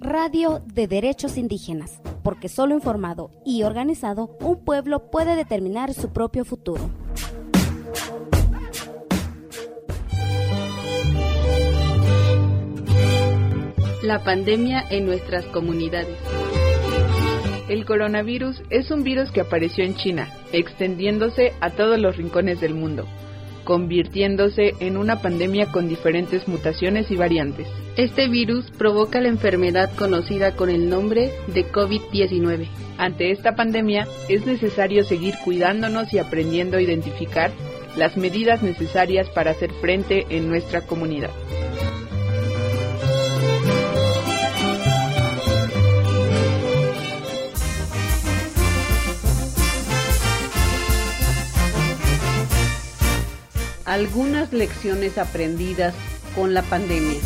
Radio de Derechos Indígenas, porque solo informado y organizado un pueblo puede determinar su propio futuro. La pandemia en nuestras comunidades. El coronavirus es un virus que apareció en China, extendiéndose a todos los rincones del mundo, convirtiéndose en una pandemia con diferentes mutaciones y variantes. Este virus provoca la enfermedad conocida con el nombre de COVID-19. Ante esta pandemia es necesario seguir cuidándonos y aprendiendo a identificar las medidas necesarias para hacer frente en nuestra comunidad. Algunas lecciones aprendidas con la pandemia.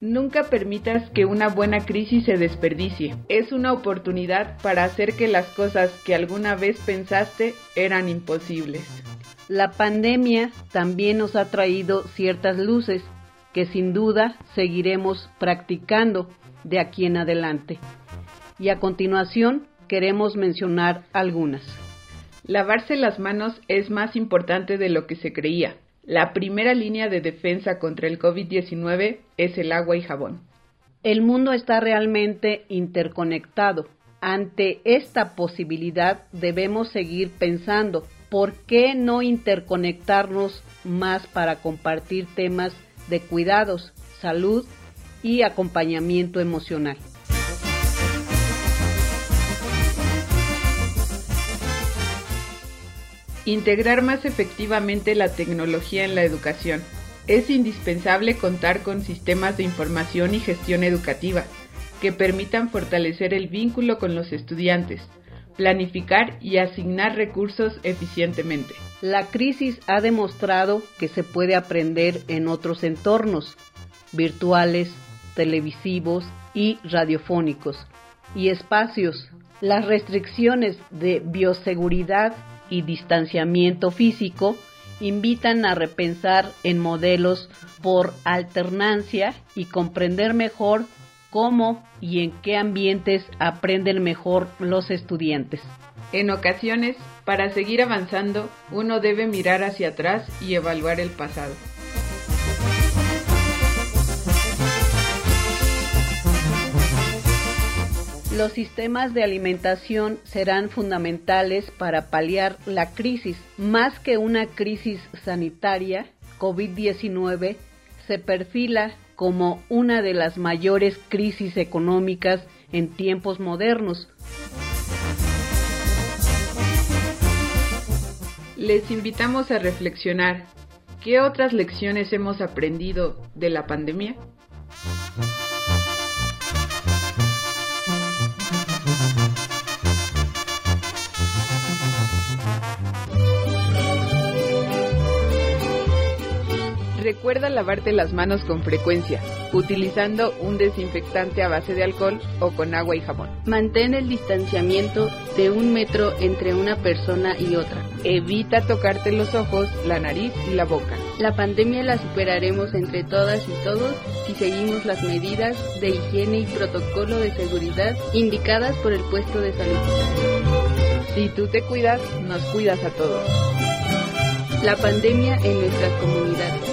Nunca permitas que una buena crisis se desperdicie. Es una oportunidad para hacer que las cosas que alguna vez pensaste eran imposibles. La pandemia también nos ha traído ciertas luces que sin duda seguiremos practicando de aquí en adelante. Y a continuación queremos mencionar algunas. Lavarse las manos es más importante de lo que se creía. La primera línea de defensa contra el COVID-19 es el agua y jabón. El mundo está realmente interconectado. Ante esta posibilidad debemos seguir pensando, ¿por qué no interconectarnos más para compartir temas de cuidados, salud y acompañamiento emocional? Integrar más efectivamente la tecnología en la educación. Es indispensable contar con sistemas de información y gestión educativa que permitan fortalecer el vínculo con los estudiantes, planificar y asignar recursos eficientemente. La crisis ha demostrado que se puede aprender en otros entornos, virtuales, televisivos y radiofónicos, y espacios. Las restricciones de bioseguridad y distanciamiento físico invitan a repensar en modelos por alternancia y comprender mejor cómo y en qué ambientes aprenden mejor los estudiantes. En ocasiones, para seguir avanzando, uno debe mirar hacia atrás y evaluar el pasado. Los sistemas de alimentación serán fundamentales para paliar la crisis. Más que una crisis sanitaria, COVID-19 se perfila como una de las mayores crisis económicas en tiempos modernos. Les invitamos a reflexionar, ¿qué otras lecciones hemos aprendido de la pandemia? Recuerda lavarte las manos con frecuencia, utilizando un desinfectante a base de alcohol o con agua y jabón. Mantén el distanciamiento de un metro entre una persona y otra. Evita tocarte los ojos, la nariz y la boca. La pandemia la superaremos entre todas y todos si seguimos las medidas de higiene y protocolo de seguridad indicadas por el puesto de salud. Si tú te cuidas, nos cuidas a todos. La pandemia en nuestras comunidades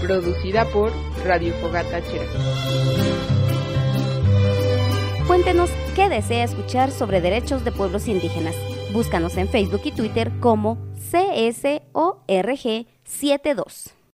producida por Radio Fogata Chera. Cuéntenos qué desea escuchar sobre derechos de pueblos indígenas. Búscanos en Facebook y Twitter como CSORG72.